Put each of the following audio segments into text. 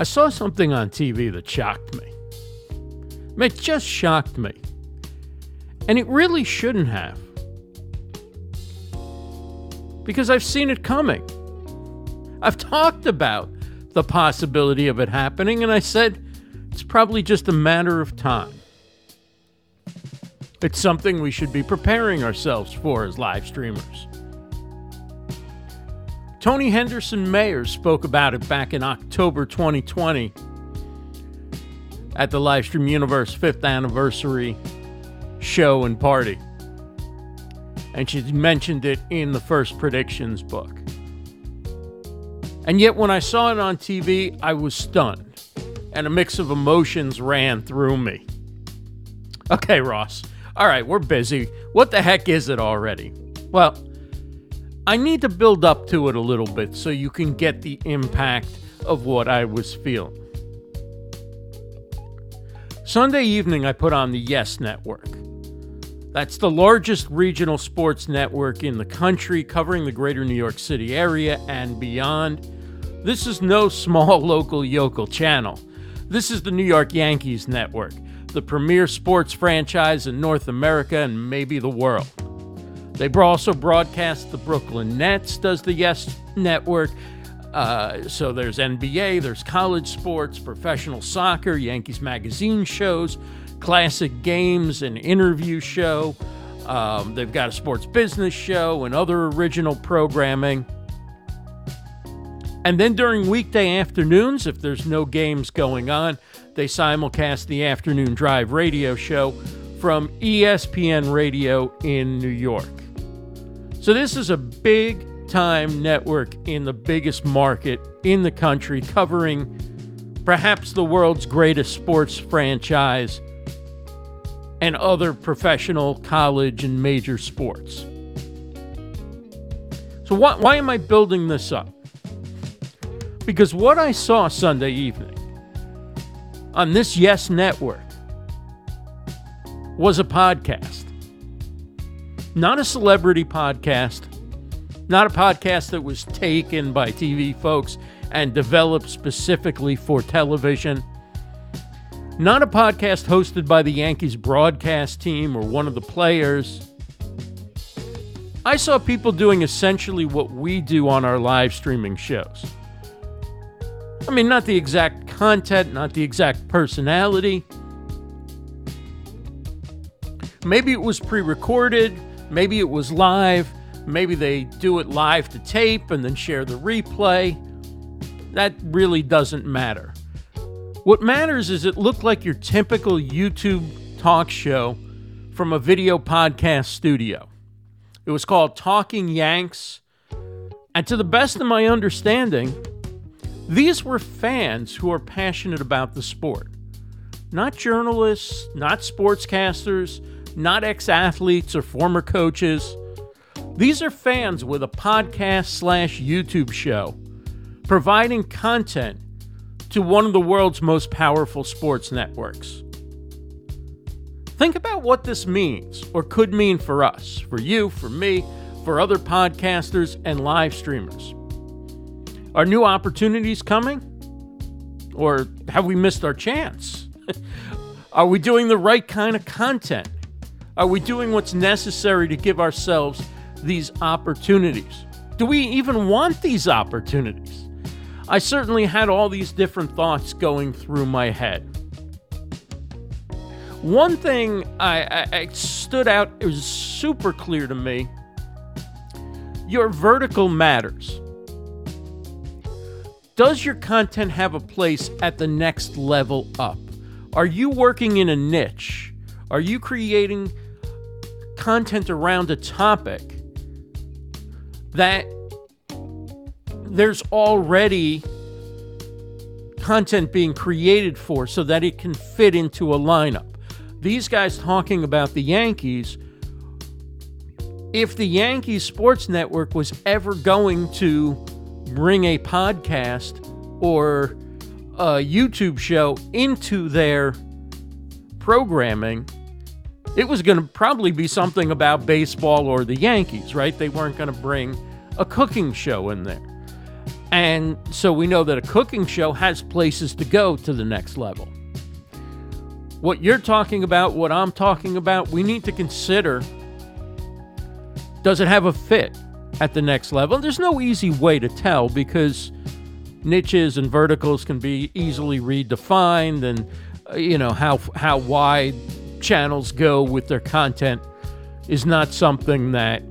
I saw something on TV that shocked me. It just shocked me. And it really shouldn't have. Because I've seen it coming. I've talked about the possibility of it happening, and I said it's probably just a matter of time. It's something we should be preparing ourselves for as live streamers. Toni Henderson Mayer spoke about it back in October 2020 at the Livestream Universe 5th anniversary show and party. And she mentioned it in the first predictions book. And yet, when I saw it on TV, I was stunned, and a mix of emotions ran through me. Okay, Ross. All right, we're busy. What the heck is it already? Well, I need to build up to it a little bit so you can get the impact of what I was feeling. Sunday evening, I put on the Yes Network. That's the largest regional sports network in the country, covering the greater New York City area and beyond. This is no small local yokel channel. This is the New York Yankees Network, the premier sports franchise in North America and maybe the world. They also broadcast the Brooklyn Nets, does the Yes Network. Uh, so there's NBA, there's college sports, professional soccer, Yankees magazine shows, classic games, and interview show. Um, they've got a sports business show and other original programming. And then during weekday afternoons, if there's no games going on, they simulcast the afternoon drive radio show from ESPN Radio in New York. So this is a big time network in the biggest market in the country, covering perhaps the world's greatest sports franchise and other professional college and major sports. So, why, why am I building this up? Because what I saw Sunday evening on this Yes Network was a podcast not a celebrity podcast, not a podcast that was taken by TV folks and developed specifically for television, not a podcast hosted by the Yankees broadcast team or one of the players. I saw people doing essentially what we do on our live streaming shows. I mean, not the exact content, not the exact personality. Maybe it was pre recorded, Maybe it was live. Maybe they do it live to tape and then share the replay. That really doesn't matter. What matters is it looked like your typical YouTube talk show from a video podcast studio. It was called Talking Yanks. And to the best of my understanding, these were fans who are passionate about the sport. Not journalists, not sportscasters, not ex athletes or former coaches. These are fans with a podcast slash YouTube show providing content to one of the world's most powerful sports networks. Think about what this means or could mean for us, for you, for me, for other podcasters and live streamers. Are new opportunities coming? Or have we missed our chance? Are we doing the right kind of content? Are we doing what's necessary to give ourselves these opportunities? Do we even want these opportunities? I certainly had all these different thoughts going through my head. One thing I, I, stood out, it was super clear to me your vertical matters. Does your content have a place at the next level up? Are you working in a niche? Are you creating content around a topic that there's already content being created for so that it can fit into a lineup. These guys talking about the Yankees, if the Yankees Sports Network was ever going to bring a podcast or a YouTube show into their programming, it was going to probably be something about baseball or the Yankees, right? They weren't going to bring a cooking show in there. And so we know that a cooking show has places to go to the next level. What you're talking about, what I'm talking about, we need to consider does it have a fit at the next level? There's no easy way to tell because niches and verticals can be easily redefined and uh, you know how how wide channels go with their content is not something that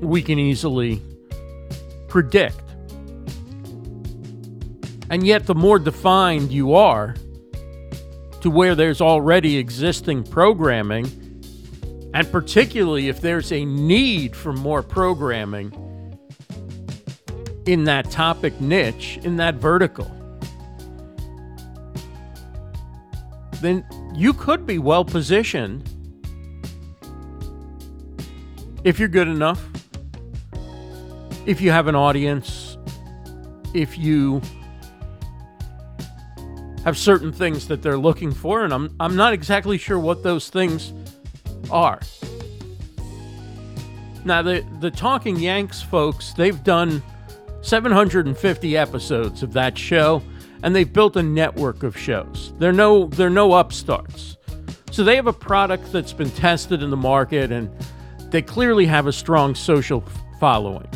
we can easily predict. And yet, the more defined you are to where there's already existing programming, and particularly if there's a need for more programming in that topic niche, in that vertical, then you could be well positioned if you're good enough, if you have an audience, if you have certain things that they're looking for, and I'm, I'm not exactly sure what those things are. Now, the, the Talking Yanks folks, they've done 750 episodes of that show, and they've built a network of shows. They're no, they're no upstarts. So they have a product that's been tested in the market, and they clearly have a strong social following.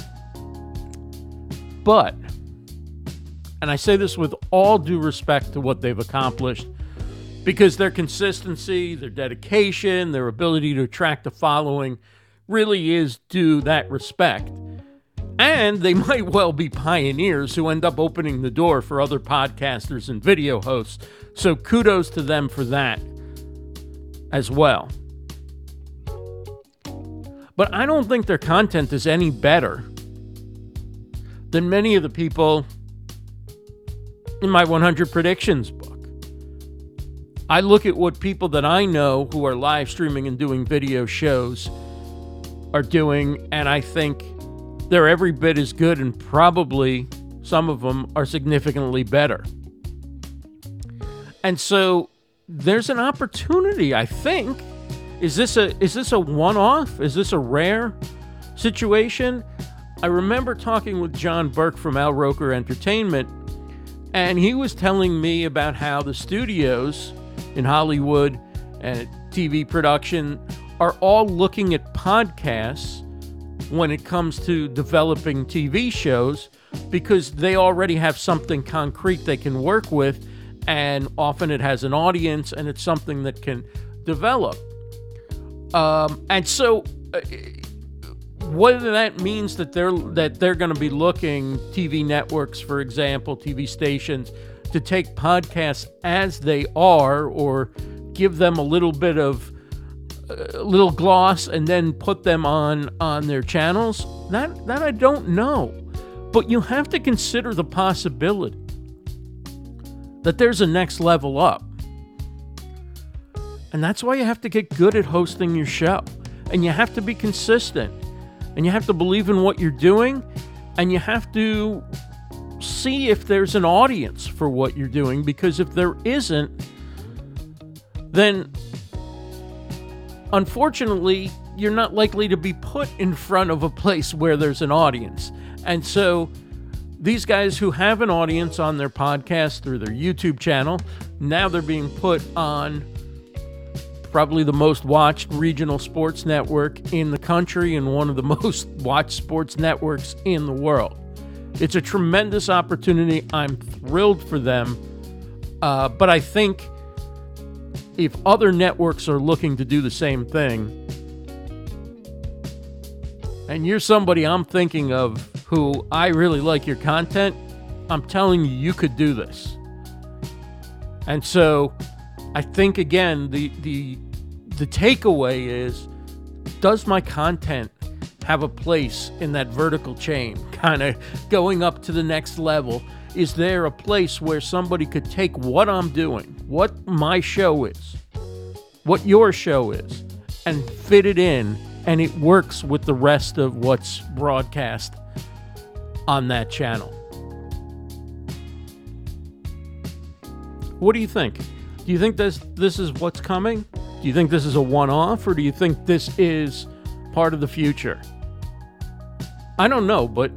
But, and I say this with all due respect to what they've accomplished, because their consistency, their dedication, their ability to attract a following really is due that respect. And they might well be pioneers who end up opening the door for other podcasters and video hosts. So kudos to them for that as well. But I don't think their content is any better than many of the people in my 100 predictions book. I look at what people that I know who are live streaming and doing video shows are doing, and I think they're every bit as good, and probably some of them are significantly better. And so there's an opportunity, I think. Is this a is this a one-off? Is this a rare situation? I remember talking with John Burke from Al Roker Entertainment, and he was telling me about how the studios in Hollywood and TV production are all looking at podcasts when it comes to developing TV shows because they already have something concrete they can work with and often it has an audience and it's something that can develop. Um, and so, uh, whether that means that they're that they're going to be looking TV networks, for example, TV stations, to take podcasts as they are, or give them a little bit of little gloss and then put them on on their channels, that that I don't know. But you have to consider the possibility that there's a next level up. And that's why you have to get good at hosting your show. And you have to be consistent. And you have to believe in what you're doing. And you have to see if there's an audience for what you're doing. Because if there isn't, then unfortunately, you're not likely to be put in front of a place where there's an audience. And so these guys who have an audience on their podcast through their YouTube channel, now they're being put on probably the most watched regional sports network in the country and one of the most watched sports networks in the world. It's a tremendous opportunity. I'm thrilled for them. Uh, but I think if other networks are looking to do the same thing, and you're somebody I'm thinking of who I really like your content, I'm telling you, you could do this. And so I think again, the the the takeaway is does my content have a place in that vertical chain, kind of going up to the next level? Is there a place where somebody could take what I'm doing, what my show is, what your show is, and fit it in and it works with the rest of what's broadcast on that channel. What do you think? Do you think this this is what's coming? Do you think this is a one-off or do you think this is part of the future? I don't know, but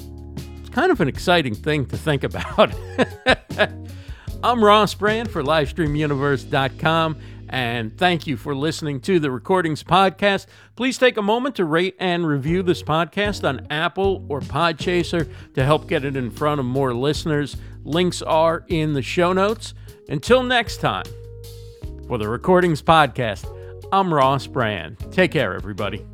it's kind of an exciting thing to think about. I'm Ross Brand for LivestreamUniverse.com, and thank you for listening to the Recordings Podcast. Please take a moment to rate and review this podcast on Apple or Podchaser to help get it in front of more listeners. Links are in the show notes. Until next time, for the Recordings Podcast, I'm Ross Brand. Take care, everybody.